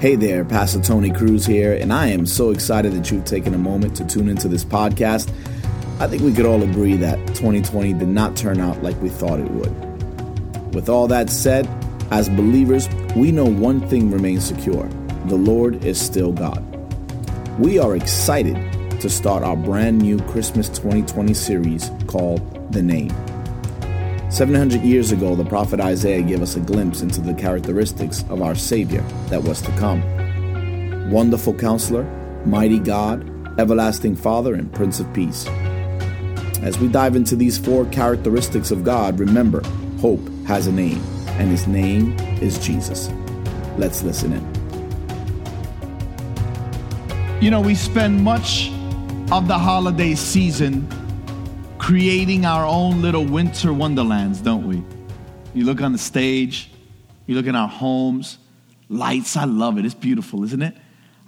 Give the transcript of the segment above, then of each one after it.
Hey there, Pastor Tony Cruz here, and I am so excited that you've taken a moment to tune into this podcast. I think we could all agree that 2020 did not turn out like we thought it would. With all that said, as believers, we know one thing remains secure the Lord is still God. We are excited to start our brand new Christmas 2020 series called The Name. 700 years ago, the prophet Isaiah gave us a glimpse into the characteristics of our Savior that was to come Wonderful Counselor, Mighty God, Everlasting Father, and Prince of Peace. As we dive into these four characteristics of God, remember, hope has a name, and his name is Jesus. Let's listen in. You know, we spend much of the holiday season creating our own little winter wonderlands, don't we? You look on the stage, you look in our homes, lights, I love it. It's beautiful, isn't it?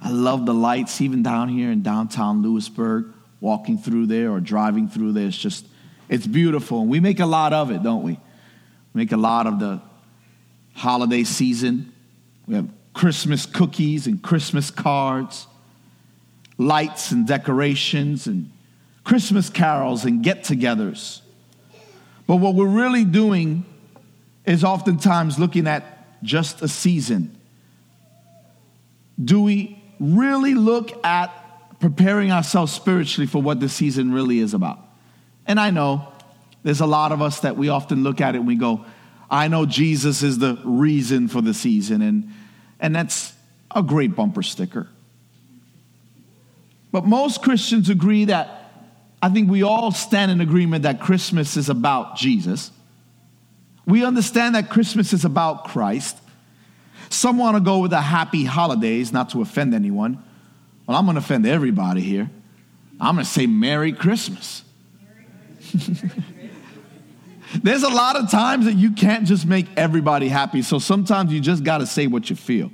I love the lights, even down here in downtown Lewisburg, walking through there or driving through there. It's just, it's beautiful. And we make a lot of it, don't we? We make a lot of the holiday season. We have Christmas cookies and Christmas cards, lights and decorations and Christmas carols and get togethers. But what we're really doing is oftentimes looking at just a season. Do we really look at preparing ourselves spiritually for what the season really is about? And I know there's a lot of us that we often look at it and we go, I know Jesus is the reason for the season. And, and that's a great bumper sticker. But most Christians agree that I think we all stand in agreement that Christmas is about Jesus. We understand that Christmas is about Christ. Some want to go with the happy holidays, not to offend anyone. Well, I'm going to offend everybody here. I'm going to say Merry Christmas. There's a lot of times that you can't just make everybody happy, so sometimes you just got to say what you feel.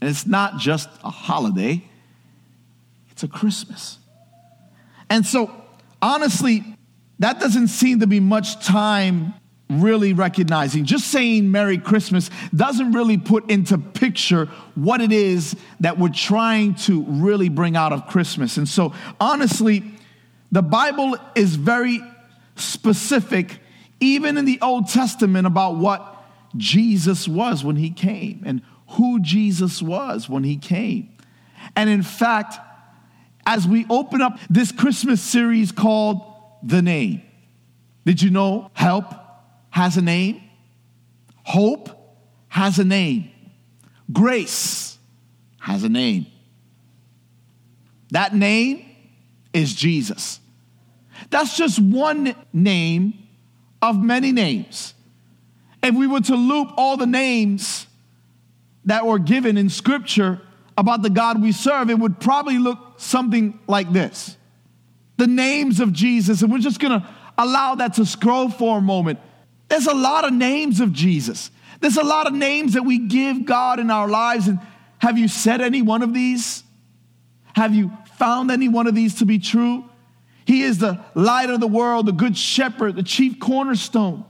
And it's not just a holiday, it's a Christmas. And so, honestly, that doesn't seem to be much time really recognizing. Just saying Merry Christmas doesn't really put into picture what it is that we're trying to really bring out of Christmas. And so, honestly, the Bible is very specific, even in the Old Testament, about what Jesus was when he came and who Jesus was when he came. And in fact, as we open up this Christmas series called The Name. Did you know help has a name? Hope has a name. Grace has a name. That name is Jesus. That's just one name of many names. If we were to loop all the names that were given in Scripture about the God we serve, it would probably look something like this the names of Jesus, and we're just gonna allow that to scroll for a moment. There's a lot of names of Jesus. There's a lot of names that we give God in our lives. And have you said any one of these? Have you found any one of these to be true? He is the light of the world, the good shepherd, the chief cornerstone.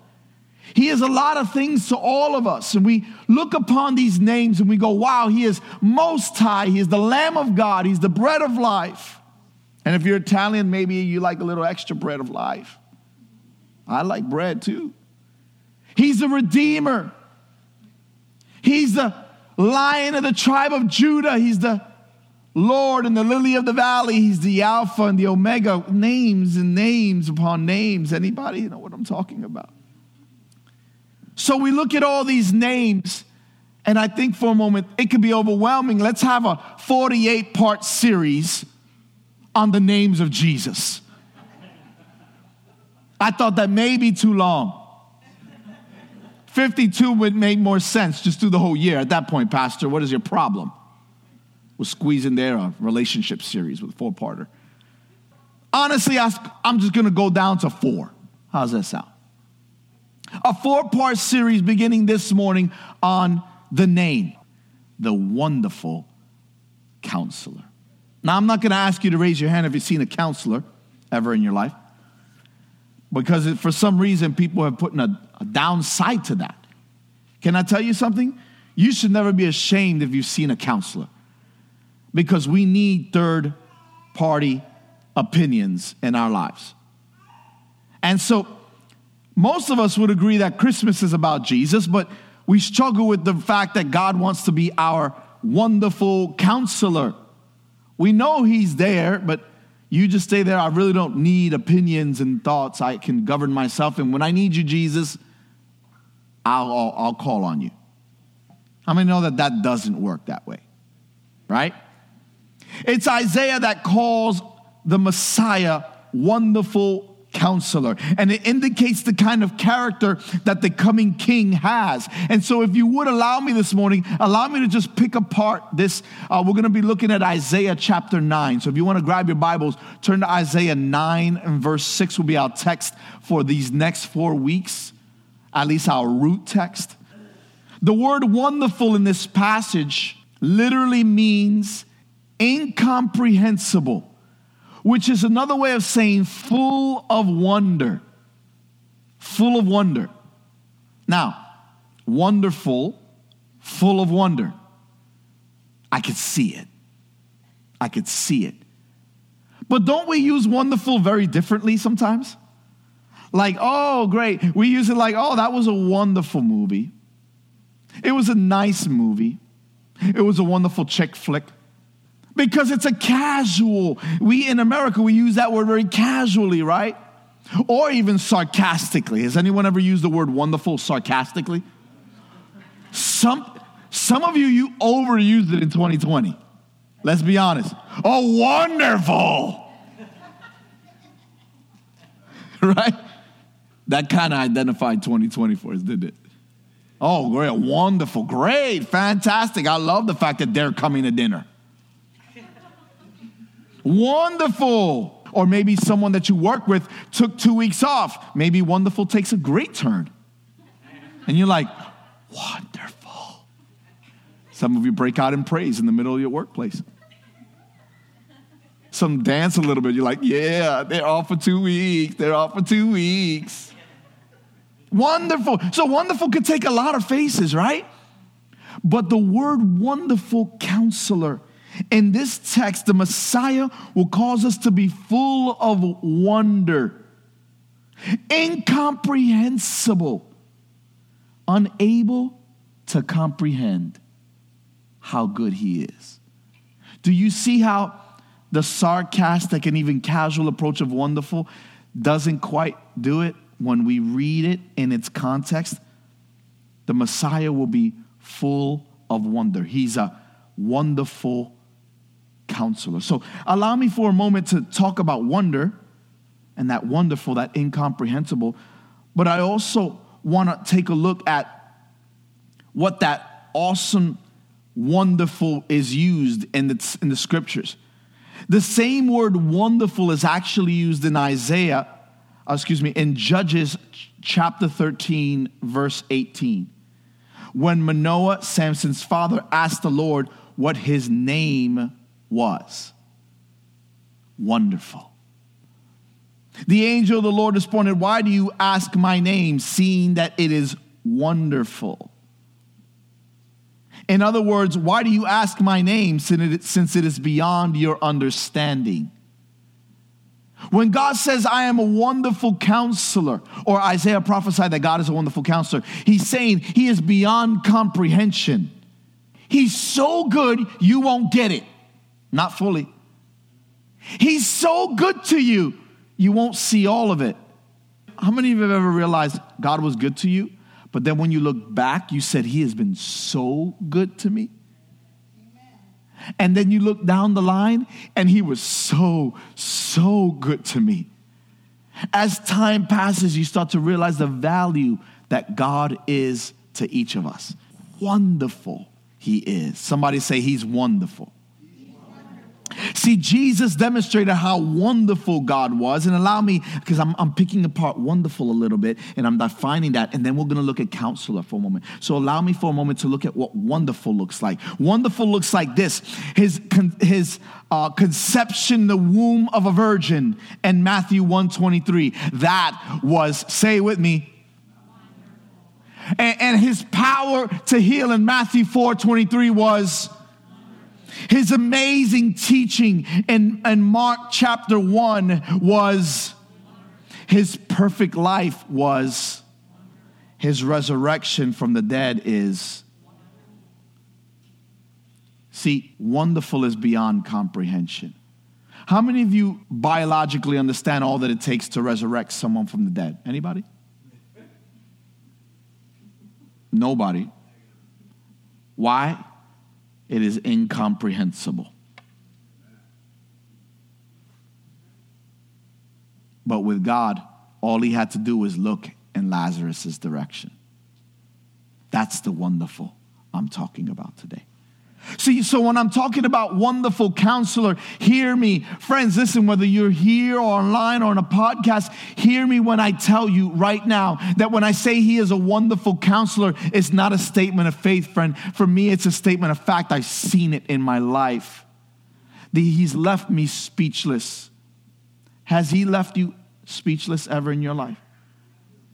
He is a lot of things to all of us. And we look upon these names and we go, wow, He is most high. He is the Lamb of God. He's the bread of life. And if you're Italian, maybe you like a little extra bread of life. I like bread too. He's the Redeemer. He's the Lion of the tribe of Judah. He's the Lord and the lily of the valley. He's the Alpha and the Omega. Names and names upon names. Anybody know what I'm talking about? So we look at all these names, and I think for a moment it could be overwhelming. Let's have a 48 part series on the names of Jesus. I thought that may be too long. 52 would make more sense. Just do the whole year. At that point, Pastor, what is your problem? We'll squeeze in there a relationship series with four parter. Honestly, I'm just going to go down to four. How's that sound? A four part series beginning this morning on the name, the wonderful counselor. Now, I'm not going to ask you to raise your hand if you've seen a counselor ever in your life. because for some reason people have put a, a downside to that. Can I tell you something? You should never be ashamed if you've seen a counselor because we need third party opinions in our lives. And so, most of us would agree that Christmas is about Jesus, but we struggle with the fact that God wants to be our wonderful counselor. We know He's there, but you just stay there. I really don't need opinions and thoughts. I can govern myself. And when I need you, Jesus, I'll, I'll, I'll call on you. How many know that that doesn't work that way? Right? It's Isaiah that calls the Messiah wonderful counselor. And it indicates the kind of character that the coming king has. And so, if you would allow me this morning, allow me to just pick apart this. Uh, we're going to be looking at Isaiah chapter 9. So, if you want to grab your Bibles, turn to Isaiah 9 and verse 6 will be our text for these next four weeks, at least our root text. The word wonderful in this passage literally means incomprehensible which is another way of saying full of wonder. Full of wonder. Now, wonderful, full of wonder. I could see it. I could see it. But don't we use wonderful very differently sometimes? Like, oh, great. We use it like, oh, that was a wonderful movie. It was a nice movie. It was a wonderful chick flick because it's a casual. We in America, we use that word very casually, right? Or even sarcastically. Has anyone ever used the word wonderful sarcastically? Some, some of you, you overused it in 2020. Let's be honest. Oh, wonderful. right? That kind of identified 2020 for us, didn't it? Oh, great, wonderful, great, fantastic. I love the fact that they're coming to dinner. Wonderful. Or maybe someone that you work with took two weeks off. Maybe wonderful takes a great turn. And you're like, wonderful. Some of you break out in praise in the middle of your workplace. Some dance a little bit. You're like, yeah, they're off for two weeks. They're off for two weeks. Wonderful. So wonderful could take a lot of faces, right? But the word wonderful counselor in this text, the Messiah will cause us to be full of wonder, incomprehensible, unable to comprehend how good He is. Do you see how the sarcastic and even casual approach of wonderful doesn't quite do it when we read it in its context? The Messiah will be full of wonder. He's a wonderful counselor. So allow me for a moment to talk about wonder and that wonderful, that incomprehensible. But I also want to take a look at what that awesome, wonderful is used in the, in the scriptures. The same word wonderful is actually used in Isaiah, uh, excuse me, in Judges chapter 13, verse 18. When Manoah, Samson's father, asked the Lord what his name was wonderful. The angel of the Lord responded, Why do you ask my name, seeing that it is wonderful? In other words, why do you ask my name since it is beyond your understanding? When God says, I am a wonderful counselor, or Isaiah prophesied that God is a wonderful counselor, he's saying he is beyond comprehension. He's so good, you won't get it. Not fully. He's so good to you, you won't see all of it. How many of you have ever realized God was good to you, but then when you look back, you said, He has been so good to me? And then you look down the line, and He was so, so good to me. As time passes, you start to realize the value that God is to each of us. Wonderful He is. Somebody say, He's wonderful. See, Jesus demonstrated how wonderful God was. And allow me, because I'm, I'm picking apart wonderful a little bit and I'm defining that. And then we're going to look at counselor for a moment. So allow me for a moment to look at what wonderful looks like. Wonderful looks like this his, his uh, conception, the womb of a virgin, and Matthew 123. That was, say with me, and, and his power to heal in Matthew 4 23 was his amazing teaching in, in Mark chapter 1 was his perfect life was his resurrection from the dead is see wonderful is beyond comprehension. How many of you biologically understand all that it takes to resurrect someone from the dead? Anybody? Nobody. Why it is incomprehensible. But with God, all he had to do was look in Lazarus' direction. That's the wonderful I'm talking about today. See, so when I'm talking about wonderful counselor, hear me. Friends, listen, whether you're here or online or on a podcast, hear me when I tell you right now that when I say he is a wonderful counselor, it's not a statement of faith, friend. For me, it's a statement of fact. I've seen it in my life. He's left me speechless. Has he left you speechless ever in your life?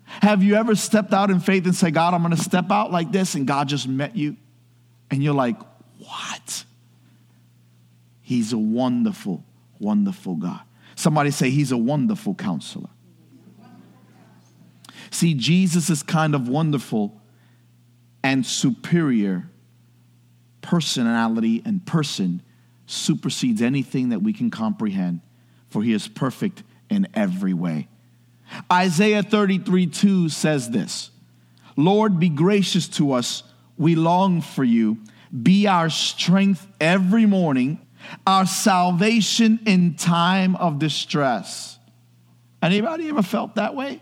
Have you ever stepped out in faith and say, God, I'm going to step out like this, and God just met you? And you're like, what? He's a wonderful, wonderful God. Somebody say, He's a wonderful counselor. See, Jesus is kind of wonderful and superior personality and person supersedes anything that we can comprehend, for he is perfect in every way. Isaiah 33 2 says this Lord, be gracious to us. We long for you be our strength every morning, our salvation in time of distress. Anybody ever felt that way?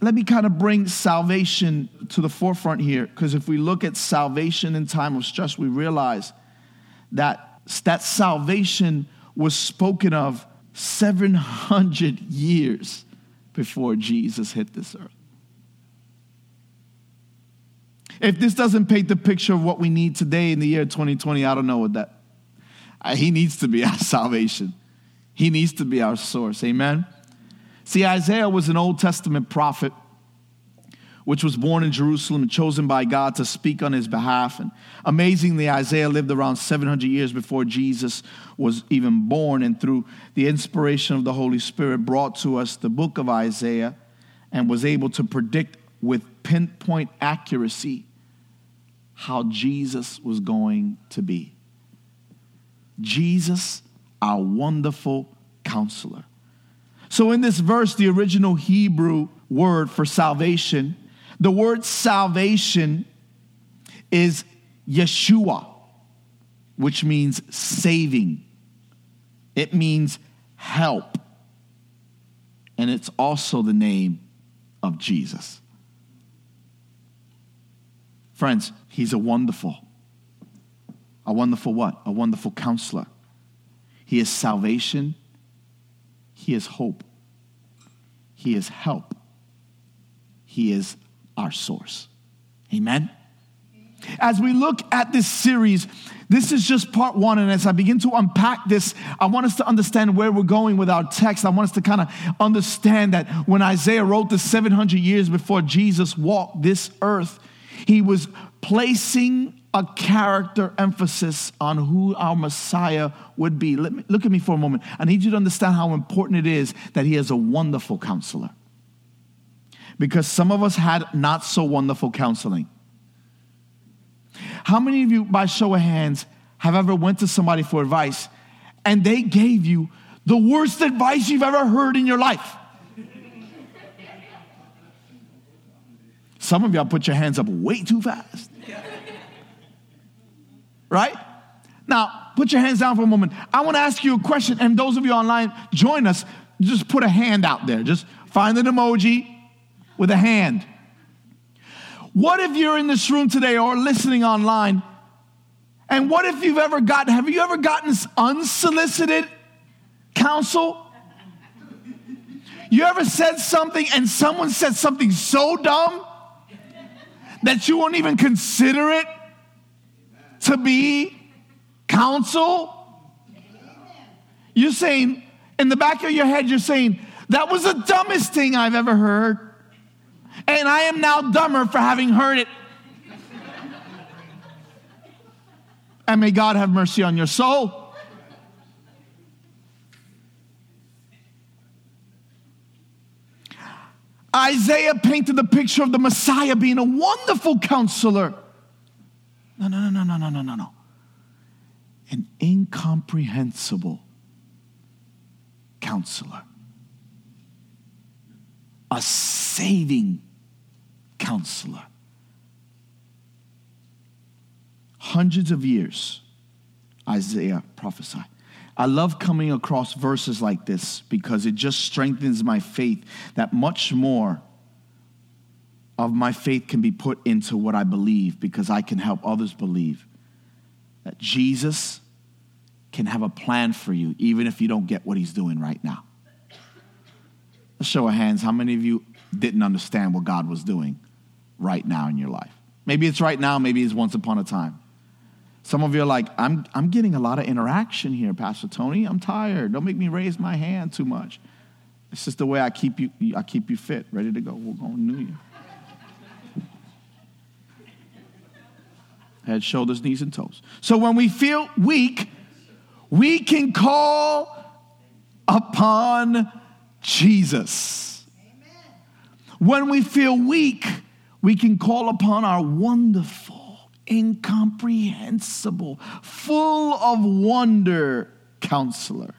Let me kind of bring salvation to the forefront here, because if we look at salvation in time of stress, we realize that that salvation was spoken of 700 years before Jesus hit this earth. If this doesn't paint the picture of what we need today in the year 2020, I don't know what that. He needs to be our salvation. He needs to be our source. Amen. See, Isaiah was an Old Testament prophet which was born in Jerusalem and chosen by God to speak on his behalf. And amazingly, Isaiah lived around 700 years before Jesus was even born, and through the inspiration of the Holy Spirit, brought to us the book of Isaiah and was able to predict with pinpoint accuracy how Jesus was going to be. Jesus, our wonderful counselor. So, in this verse, the original Hebrew word for salvation, the word salvation is Yeshua, which means saving. It means help. And it's also the name of Jesus. Friends, he's a wonderful, a wonderful what? A wonderful counselor. He is salvation. He is hope. He is help. He is our source. Amen? As we look at this series, this is just part one. And as I begin to unpack this, I want us to understand where we're going with our text. I want us to kind of understand that when Isaiah wrote this 700 years before Jesus walked this earth, he was placing a character emphasis on who our Messiah would be. Let me, look at me for a moment. I need you to understand how important it is that he is a wonderful counselor. Because some of us had not so wonderful counseling. How many of you, by show of hands, have ever went to somebody for advice and they gave you the worst advice you've ever heard in your life? Some of y'all put your hands up way too fast. Right? Now, put your hands down for a moment. I want to ask you a question, and those of you online, join us. Just put a hand out there. Just find an emoji with a hand. What if you're in this room today or listening online And what if you've ever gotten, have you ever gotten unsolicited counsel? You ever said something and someone said something so dumb that you won't even consider it to be counsel? You're saying, in the back of your head, you're saying, that was the dumbest thing I've ever heard. And I am now dumber for having heard it. and may God have mercy on your soul. Isaiah painted the picture of the Messiah being a wonderful counselor. No, no, no, no, no, no, no, no. An incomprehensible counselor, a saving counselor. Hundreds of years, Isaiah prophesied. I love coming across verses like this because it just strengthens my faith that much more of my faith can be put into what I believe because I can help others believe that Jesus can have a plan for you even if you don't get what he's doing right now. Let's show of hands, how many of you didn't understand what God was doing right now in your life? Maybe it's right now, maybe it's once upon a time. Some of you are like, I'm, I'm getting a lot of interaction here, Pastor Tony. I'm tired. Don't make me raise my hand too much. It's just the way I keep you, I keep you fit, ready to go. We're going New Year. Head, shoulders, knees, and toes. So when we feel weak, we can call upon Jesus. Amen. When we feel weak, we can call upon our wonderful incomprehensible, full of wonder counselor.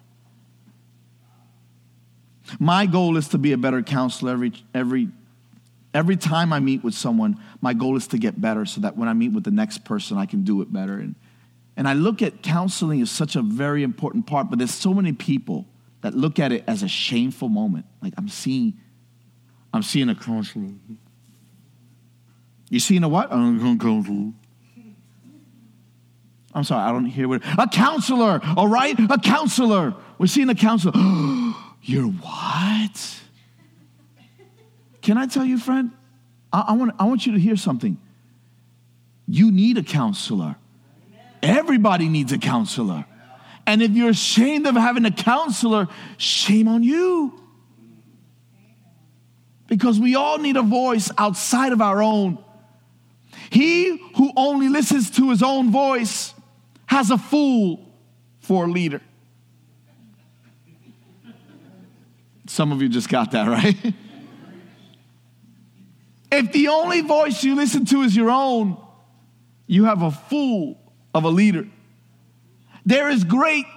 My goal is to be a better counselor every, every, every time I meet with someone. My goal is to get better so that when I meet with the next person, I can do it better. And, and I look at counseling as such a very important part, but there's so many people that look at it as a shameful moment. Like I'm seeing, I'm seeing a counselor. You seeing a what? I'm counselor. I'm sorry, I don't hear what. A counselor, all right? A counselor. We're seeing a counselor. You're what? Can I tell you, friend? I, I, want, I want you to hear something. You need a counselor. Everybody needs a counselor. And if you're ashamed of having a counselor, shame on you. Because we all need a voice outside of our own. He who only listens to his own voice has a fool for a leader. Some of you just got that, right? if the only voice you listen to is your own, you have a fool of a leader. There is great,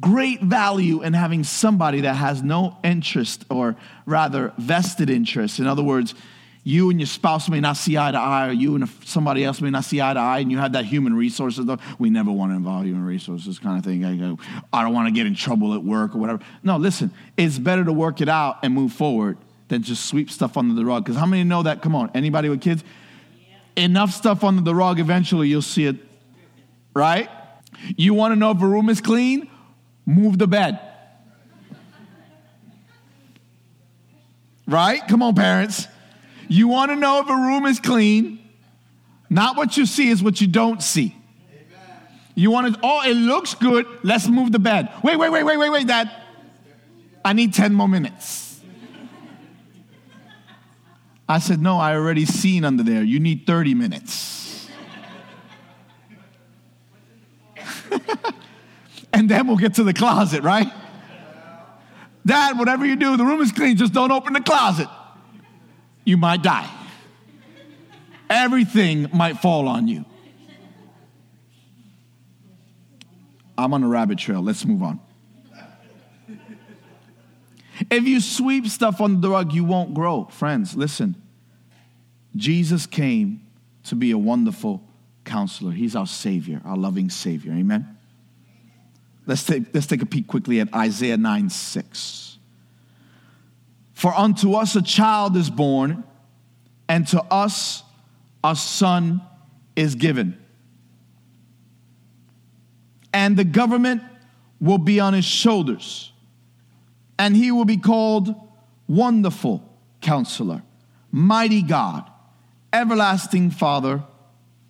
great value in having somebody that has no interest, or rather, vested interest. In other words, you and your spouse may not see eye to eye, or you and somebody else may not see eye to eye, and you have that human resources. Though. We never want to involve human resources kind of thing. I, go, I don't want to get in trouble at work or whatever. No, listen, it's better to work it out and move forward than just sweep stuff under the rug. Because how many know that? Come on, anybody with kids? Yeah. Enough stuff under the rug, eventually you'll see it, right? You want to know if a room is clean? Move the bed. Right? Come on, parents. You want to know if a room is clean? Not what you see is what you don't see. You want to, oh, it looks good. Let's move the bed. Wait, wait, wait, wait, wait, wait, Dad. I need 10 more minutes. I said, no, I already seen under there. You need 30 minutes. and then we'll get to the closet, right? Dad, whatever you do, the room is clean. Just don't open the closet you might die. Everything might fall on you. I'm on a rabbit trail. Let's move on. If you sweep stuff under the rug, you won't grow. Friends, listen. Jesus came to be a wonderful counselor. He's our Savior, our loving Savior. Amen? Let's take, let's take a peek quickly at Isaiah 9 6. For unto us a child is born, and to us a son is given. and the government will be on his shoulders. And he will be called Wonderful Counselor, Mighty God, Everlasting Father,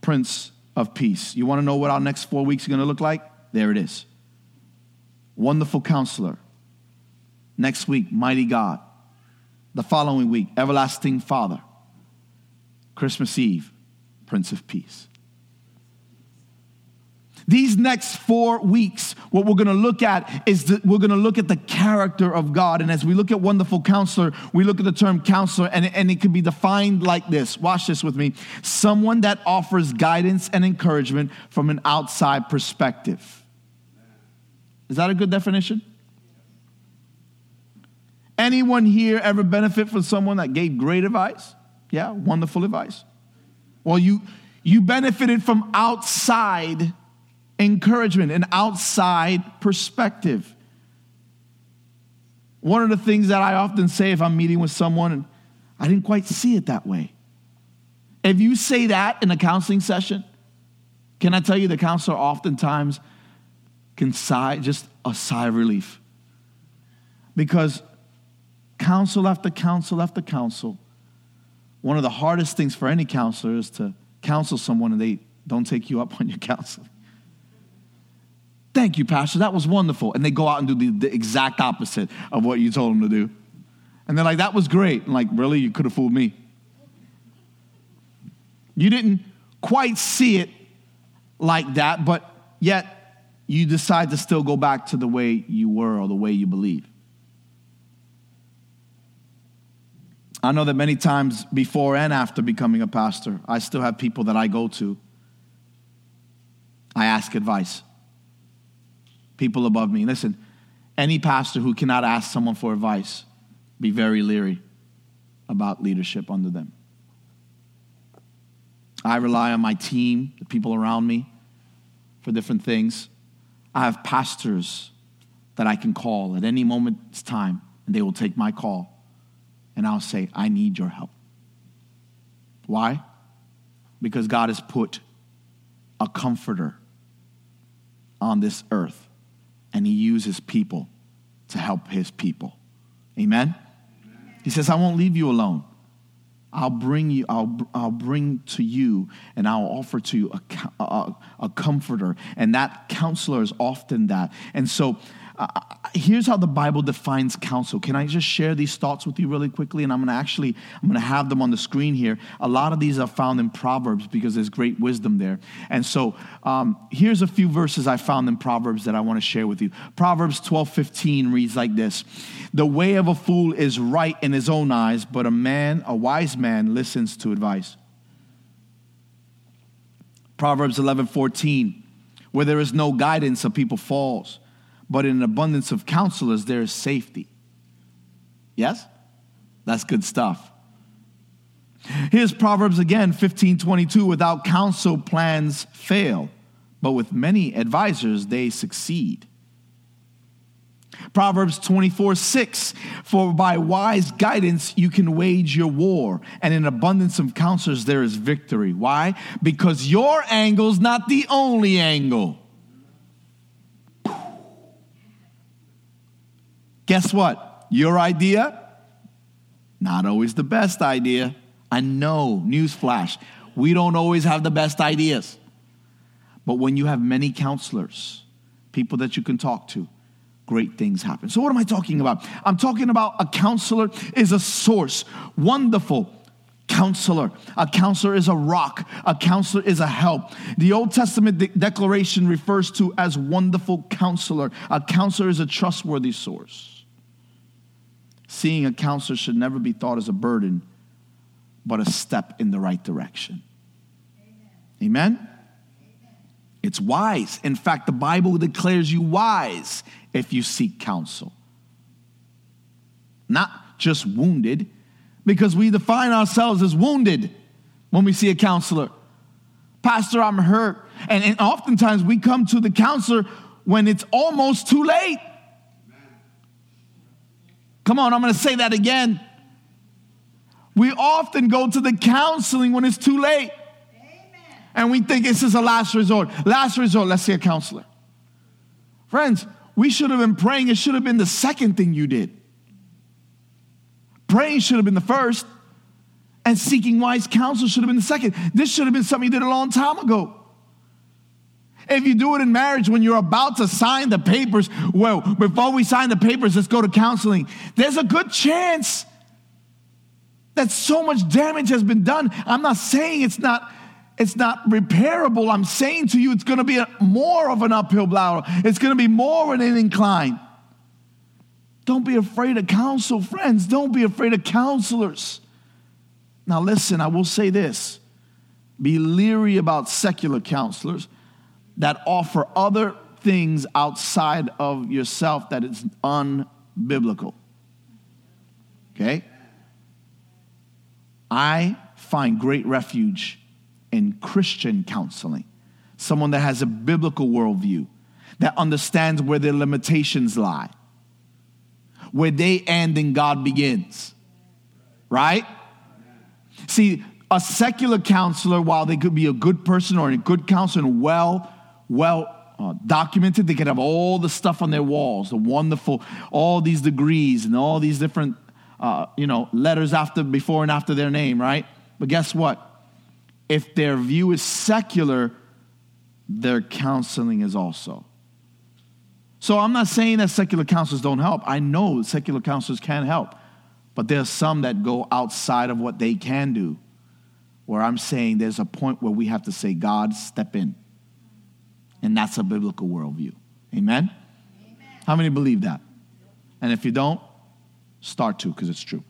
Prince of Peace. You want to know what our next four weeks are going to look like? There it is. Wonderful Counselor. Next week, Mighty God. The following week, Everlasting Father. Christmas Eve, Prince of Peace. These next four weeks, what we're going to look at is that we're going to look at the character of God. And as we look at wonderful counselor, we look at the term counselor, and, and it can be defined like this. Watch this with me someone that offers guidance and encouragement from an outside perspective. Is that a good definition? Anyone here ever benefit from someone that gave great advice? Yeah, wonderful advice. Well, you you benefited from outside encouragement, an outside perspective. One of the things that I often say if I'm meeting with someone and I didn't quite see it that way. If you say that in a counseling session, can I tell you the counselor oftentimes can sigh, just a sigh of relief. Because counsel after counsel after counsel, one of the hardest things for any counselor is to counsel someone and they don't take you up on your counseling. Thank you, Pastor. That was wonderful. And they go out and do the, the, exact opposite of what you told them to do. And they're like, that was great. I'm like, really? You could have fooled me. You didn't quite see it like that, but yet you decide to still go back to the way you were or the way you believe. I know that many times before and after becoming a pastor, I still have people that I go to. I ask advice people above me. Listen, any pastor who cannot ask someone for advice, be very leery about leadership under them. I rely on my team, the people around me, for different things. I have pastors that I can call at any moment's time, and they will take my call, and I'll say, I need your help. Why? Because God has put a comforter on this earth and he uses people to help his people. Amen? He says, I won't leave you alone. I'll bring you, I'll, I'll bring to you, and I'll offer to you a, a, a comforter. And that counselor is often that. And so uh, here's how the Bible defines counsel. Can I just share these thoughts with you really quickly? And I'm going to actually I'm going to have them on the screen here. A lot of these are found in Proverbs because there's great wisdom there. And so um, here's a few verses I found in Proverbs that I want to share with you. Proverbs 12:15 reads like this: "The way of a fool is right in his own eyes, but a man, a wise man, listens to advice." Proverbs 11:14, "Where there is no guidance, a people falls." But in an abundance of counselors, there is safety. Yes? That's good stuff. Here's Proverbs again, 15 22. Without counsel, plans fail, but with many advisors, they succeed. Proverbs 24, 6. For by wise guidance you can wage your war, and in abundance of counselors there is victory. Why? Because your angle's not the only angle. Guess what? Your idea, not always the best idea. I know, newsflash, we don't always have the best ideas. But when you have many counselors, people that you can talk to, great things happen. So, what am I talking about? I'm talking about a counselor is a source, wonderful counselor. A counselor is a rock, a counselor is a help. The Old Testament de- declaration refers to as wonderful counselor. A counselor is a trustworthy source. Seeing a counselor should never be thought as a burden, but a step in the right direction. Amen? Amen? It's wise. In fact, the Bible declares you wise if you seek counsel. Not just wounded, because we define ourselves as wounded when we see a counselor. Pastor, I'm hurt. And, and oftentimes we come to the counselor when it's almost too late. Come on, I'm going to say that again. We often go to the counseling when it's too late. Amen. And we think this is a last resort. Last resort, let's see a counselor. Friends, we should have been praying. It should have been the second thing you did. Praying should have been the first, and seeking wise counsel should have been the second. This should have been something you did a long time ago. If you do it in marriage when you're about to sign the papers, well, before we sign the papers, let's go to counseling. There's a good chance that so much damage has been done. I'm not saying it's not it's not repairable. I'm saying to you it's going to be a, more of an uphill battle. It's going to be more of an incline. Don't be afraid of counsel, friends. Don't be afraid of counselors. Now listen, I will say this. Be leery about secular counselors that offer other things outside of yourself that is unbiblical. Okay? I find great refuge in Christian counseling, someone that has a biblical worldview, that understands where their limitations lie, where they end and God begins. Right? See, a secular counselor, while they could be a good person or a good counselor and well well uh, documented. They could have all the stuff on their walls, the wonderful, all these degrees and all these different, uh, you know, letters after, before and after their name, right? But guess what? If their view is secular, their counseling is also. So I'm not saying that secular counselors don't help. I know secular counselors can help, but there's some that go outside of what they can do. Where I'm saying there's a point where we have to say, God, step in. And that's a biblical worldview. Amen? Amen. How many believe that? And if you don't, start to because it's true.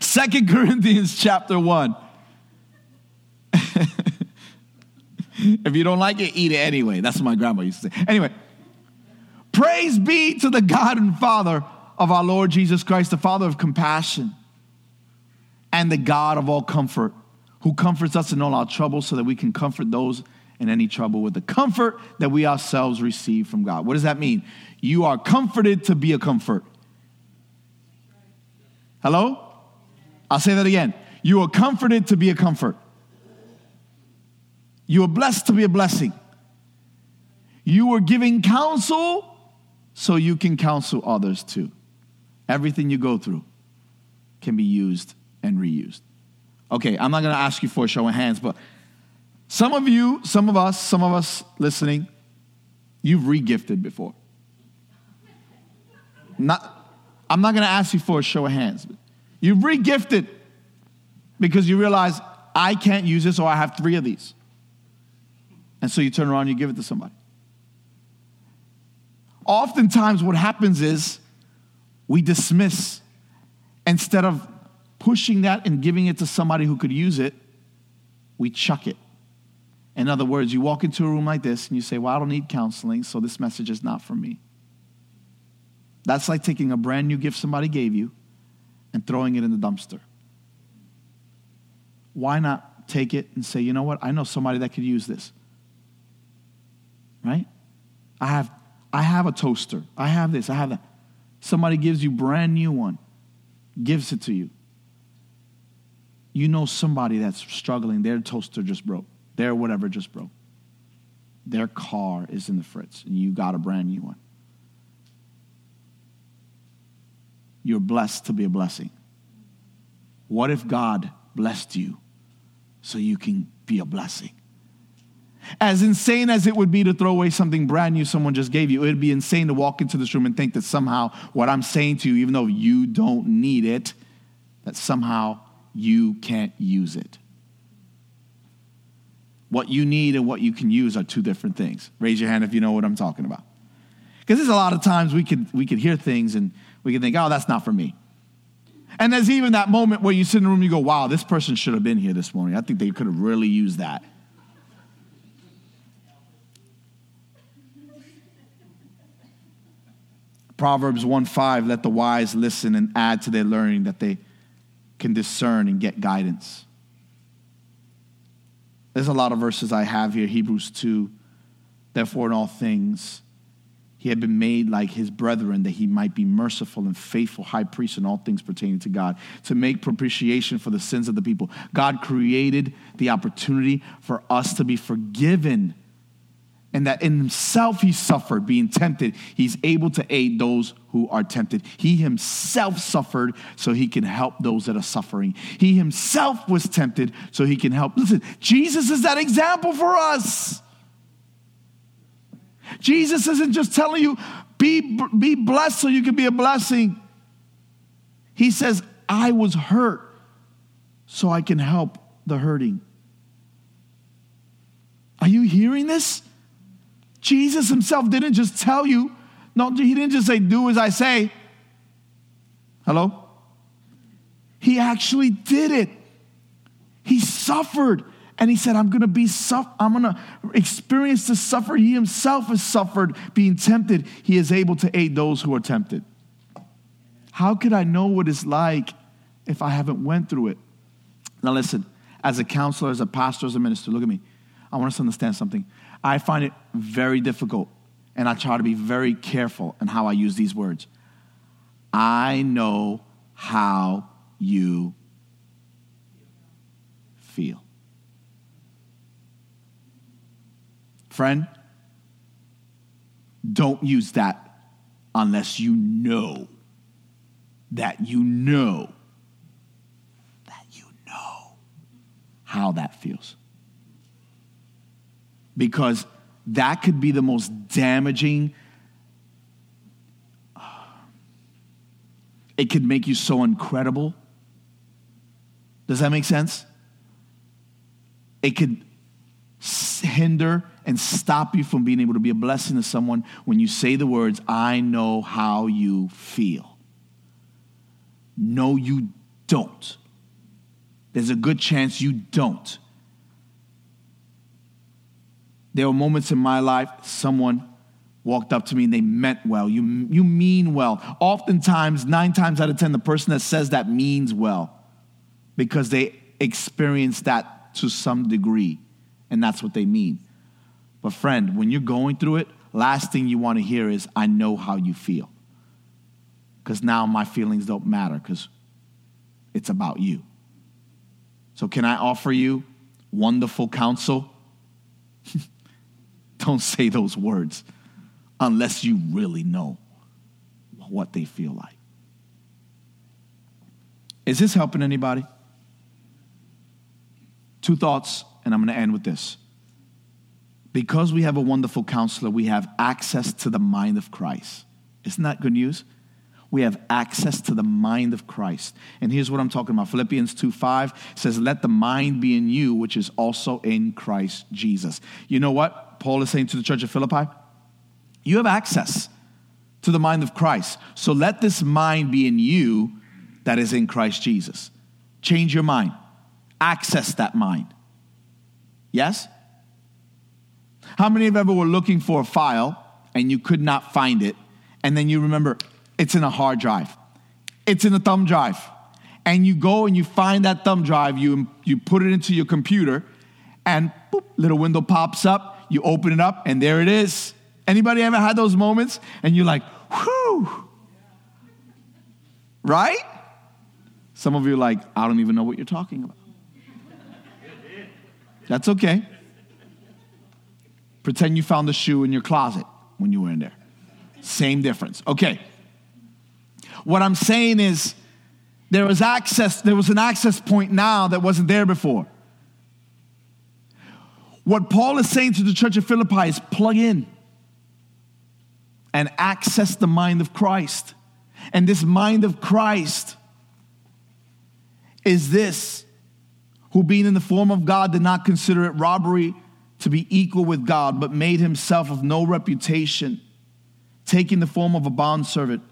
Second Corinthians chapter 1. if you don't like it, eat it anyway. That's what my grandma used to say. Anyway, praise be to the God and Father of our Lord Jesus Christ, the Father of compassion and the God of all comfort, who comforts us in all our troubles so that we can comfort those in any trouble with the comfort that we ourselves receive from God. What does that mean? You are comforted to be a comfort. Hello? I'll say that again. You are comforted to be a comfort. You are blessed to be a blessing. You are giving counsel so you can counsel others too. Everything you go through can be used and reused. Okay, I'm not to ask you for a show of hands, but some of you, some of us, some of us listening, you've regifted before. Not, I'm not going to ask you for a show of hands. You've regifted because you realize I can't use this or I have three of these. And so you turn around and you give it to somebody. Oftentimes, what happens is we dismiss instead of pushing that and giving it to somebody who could use it, we chuck it. In other words, you walk into a room like this and you say, Well, I don't need counseling, so this message is not for me. That's like taking a brand new gift somebody gave you and throwing it in the dumpster. Why not take it and say, You know what? I know somebody that could use this. Right? I have, I have a toaster. I have this. I have that. Somebody gives you brand new one, gives it to you. You know somebody that's struggling, their toaster just broke. Their whatever just broke. Their car is in the fritz, and you got a brand new one. You're blessed to be a blessing. What if God blessed you so you can be a blessing? As insane as it would be to throw away something brand new someone just gave you, it would be insane to walk into this room and think that somehow what I'm saying to you, even though you don't need it, that somehow you can't use it. What you need and what you can use are two different things. Raise your hand if you know what I'm talking about. Because there's a lot of times we could, we could hear things and we can think, oh, that's not for me. And there's even that moment where you sit in the room and you go, wow, this person should have been here this morning. I think they could have really used that. Proverbs 1 5, let the wise listen and add to their learning that they can discern and get guidance. There's a lot of verses I have here. Hebrews 2. Therefore, in all things, he had been made like his brethren that he might be merciful and faithful high priest in all things pertaining to God, to make propitiation for the sins of the people. God created the opportunity for us to be forgiven and that in himself he suffered, being tempted, he's able to aid those who are tempted. He himself suffered so he can help those that are suffering. He himself was tempted so he can help. Listen, Jesus is that example for us. Jesus isn't just telling you, be, be blessed so you can be a blessing. He says, I was hurt so I can help the hurting. Are you hearing this? Jesus himself didn't just tell you, no, he didn't just say, do as I say. Hello? He actually did it. He suffered. And he said, I'm gonna be suff- I'm gonna experience the suffer. He himself has suffered being tempted. He is able to aid those who are tempted. How could I know what it's like if I haven't went through it? Now listen, as a counselor, as a pastor, as a minister, look at me. I want us to understand something. I find it very difficult, and I try to be very careful in how I use these words. I know how you feel. Friend, don't use that unless you know that you know that you know how that feels. Because that could be the most damaging. It could make you so incredible. Does that make sense? It could hinder and stop you from being able to be a blessing to someone when you say the words, I know how you feel. No, you don't. There's a good chance you don't. There were moments in my life, someone walked up to me and they meant well. You, you mean well. Oftentimes, nine times out of 10, the person that says that means well because they experience that to some degree, and that's what they mean. But, friend, when you're going through it, last thing you want to hear is, I know how you feel. Because now my feelings don't matter because it's about you. So, can I offer you wonderful counsel? don't say those words unless you really know what they feel like. Is this helping anybody? Two thoughts, and I'm going to end with this. Because we have a wonderful counselor, we have access to the mind of Christ. Isn't that good news? We have access to the mind of Christ. And here's what I'm talking about. Philippians 2 5 says, Let the mind be in you, which is also in Christ Jesus. You know what Paul is saying to the church of Philippi? You have access to the mind of Christ. So let this mind be in you that is in Christ Jesus. Change your mind, access that mind. Yes? How many of you ever were looking for a file and you could not find it, and then you remember it's in a hard drive, it's in a thumb drive, and you go and you find that thumb drive, you, you put it into your computer, and boop, little window pops up, you open it up, and there it is. Anybody ever had those moments and you're like, whew, right? Some of you are like, I don't even know what you're talking about. That's okay. Pretend you found the shoe in your closet when you were in there. Same difference. Okay. What I'm saying is there was access, there was an access point now that wasn't there before. What Paul is saying to the church of Philippi is plug in and access the mind of Christ. And this mind of Christ is this who, being in the form of God, did not consider it robbery to be equal with God, but made himself of no reputation, taking the form of a bondservant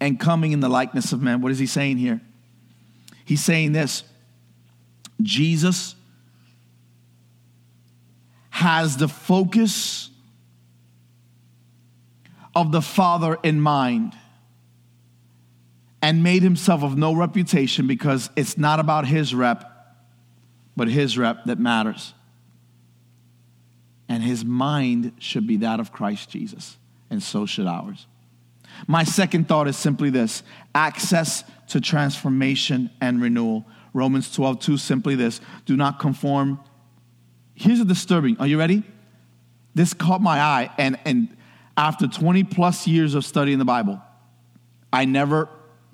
and coming in the likeness of man. What is he saying here? He's saying this Jesus has the focus of the Father in mind and made himself of no reputation because it's not about his rep but his rep that matters. And his mind should be that of Christ Jesus, and so should ours. My second thought is simply this access to transformation and renewal. Romans 12, 2, simply this do not conform here's a disturbing. Are you ready? This caught my eye, and, and after 20 plus years of studying the Bible, I never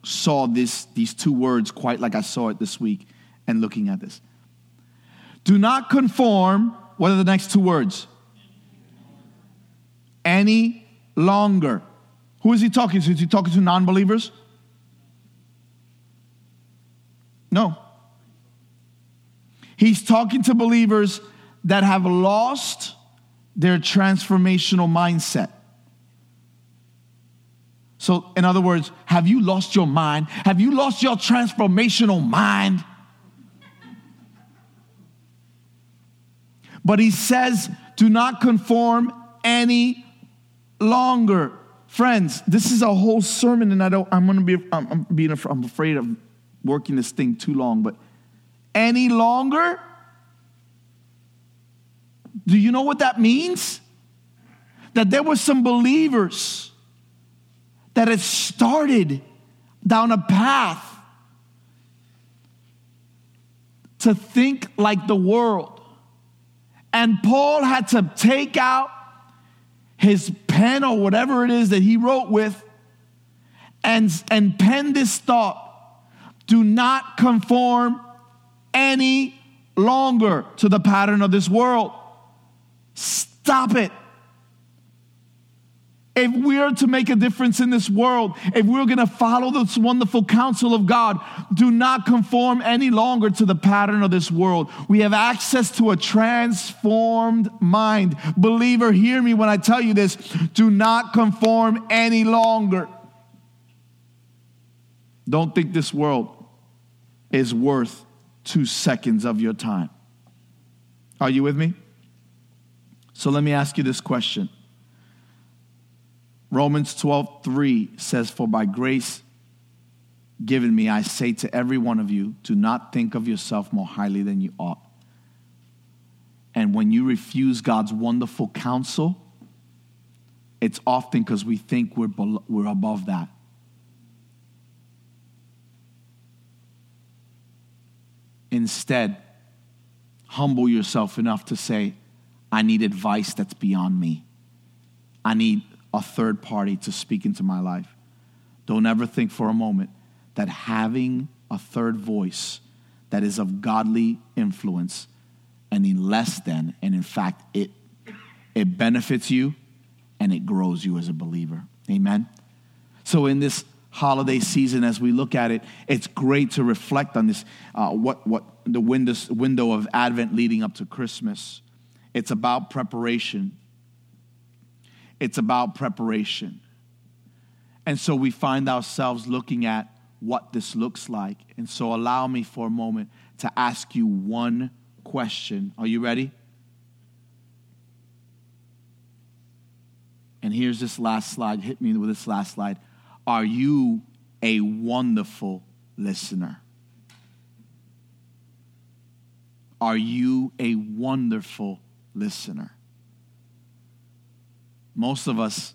saw this, these two words quite like I saw it this week and looking at this. Do not conform, what are the next two words? Any longer. Who is he talking to? Is he talking to non believers? No. He's talking to believers that have lost their transformational mindset. So, in other words, have you lost your mind? Have you lost your transformational mind? But he says, do not conform any longer. Friends, this is a whole sermon, and I don't, I'm gonna be, I'm, I'm being, I'm afraid of working this thing too long, but any longer? Do you know what that means? That there were some believers that had started down a path to think like the world. And Paul had to take out his pen or whatever it is that he wrote with and, and pen this thought do not conform any longer to the pattern of this world. Stop it. If we're to make a difference in this world, if we're going to follow this wonderful counsel of God, do not conform any longer to the pattern of this world. We have access to a transformed mind. Believer, hear me when I tell you this. Do not conform any longer. Don't think this world is worth two seconds of your time. Are you with me? So let me ask you this question. Romans 12, 3 says, For by grace given me, I say to every one of you, do not think of yourself more highly than you ought. And when you refuse God's wonderful counsel, it's often because we think we're, below, we're above that. Instead, humble yourself enough to say, I need advice that's beyond me. I need a third party to speak into my life. Don't ever think for a moment that having a third voice that is of godly influence any less than, and in fact, it, it benefits you and it grows you as a believer. Amen? So, in this holiday season, as we look at it, it's great to reflect on this, uh, what, what the window, window of Advent leading up to Christmas. It's about preparation. It's about preparation. And so we find ourselves looking at what this looks like. And so allow me for a moment to ask you one question. Are you ready? And here's this last slide. Hit me with this last slide. Are you a wonderful listener? Are you a wonderful listener? Most of us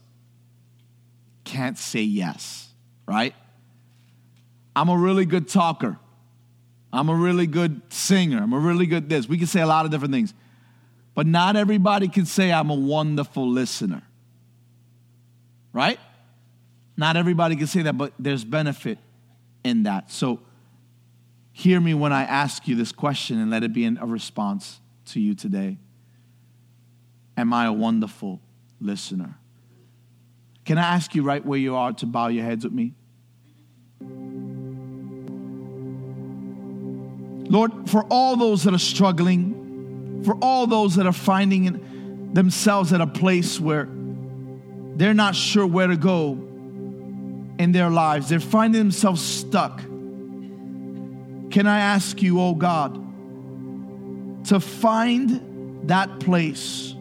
can't say yes, right? I'm a really good talker. I'm a really good singer. I'm a really good this. We can say a lot of different things. But not everybody can say I'm a wonderful listener. Right? Not everybody can say that, but there's benefit in that. So hear me when I ask you this question and let it be a response to you today. Am I a wonderful listener? Can I ask you right where you are to bow your heads with me? Lord, for all those that are struggling, for all those that are finding themselves at a place where they're not sure where to go, in their lives. They're finding themselves stuck. Can I ask you, oh God, to find that place?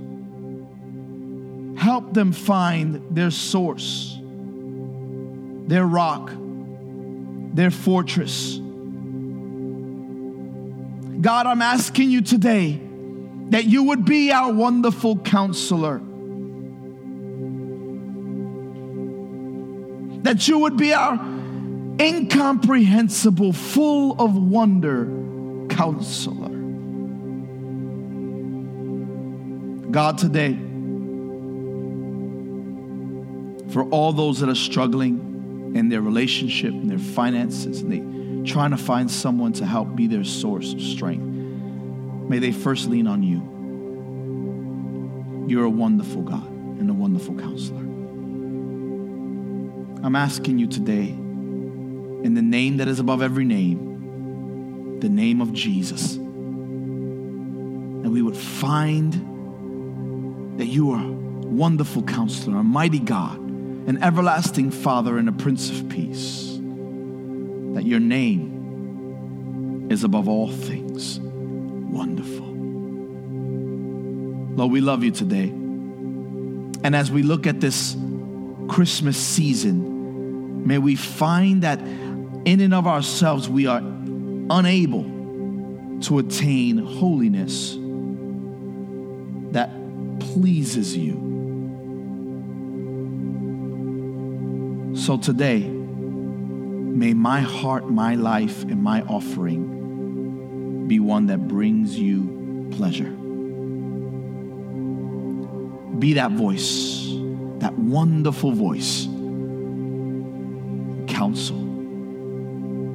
Help them find their source, their rock, their fortress. God, I'm asking you today that you would be our wonderful counselor that you would be our incomprehensible, full of wonder counselor. God, today, for all those that are struggling in their relationship and their finances, and they trying to find someone to help be their source of strength, may they first lean on you. You're a wonderful God and a wonderful counselor. I'm asking you today, in the name that is above every name, the name of Jesus, that we would find that you are a wonderful counselor, a mighty God, an everlasting Father, and a Prince of Peace. That your name is above all things. Wonderful. Lord, we love you today. And as we look at this Christmas season, may we find that in and of ourselves we are unable to attain holiness that pleases you. So today, may my heart, my life, and my offering be one that brings you pleasure. Be that voice, that wonderful voice. Counsel.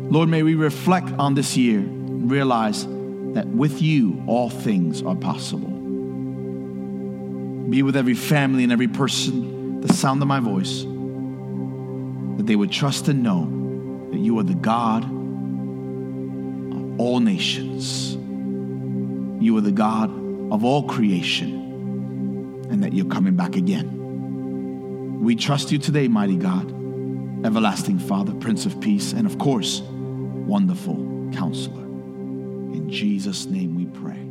Lord, may we reflect on this year and realize that with you all things are possible. Be with every family and every person, the sound of my voice, they would trust and know that you are the God of all nations. You are the God of all creation, and that you're coming back again. We trust you today, mighty God, everlasting Father, Prince of Peace, and of course, wonderful counselor. In Jesus' name we pray.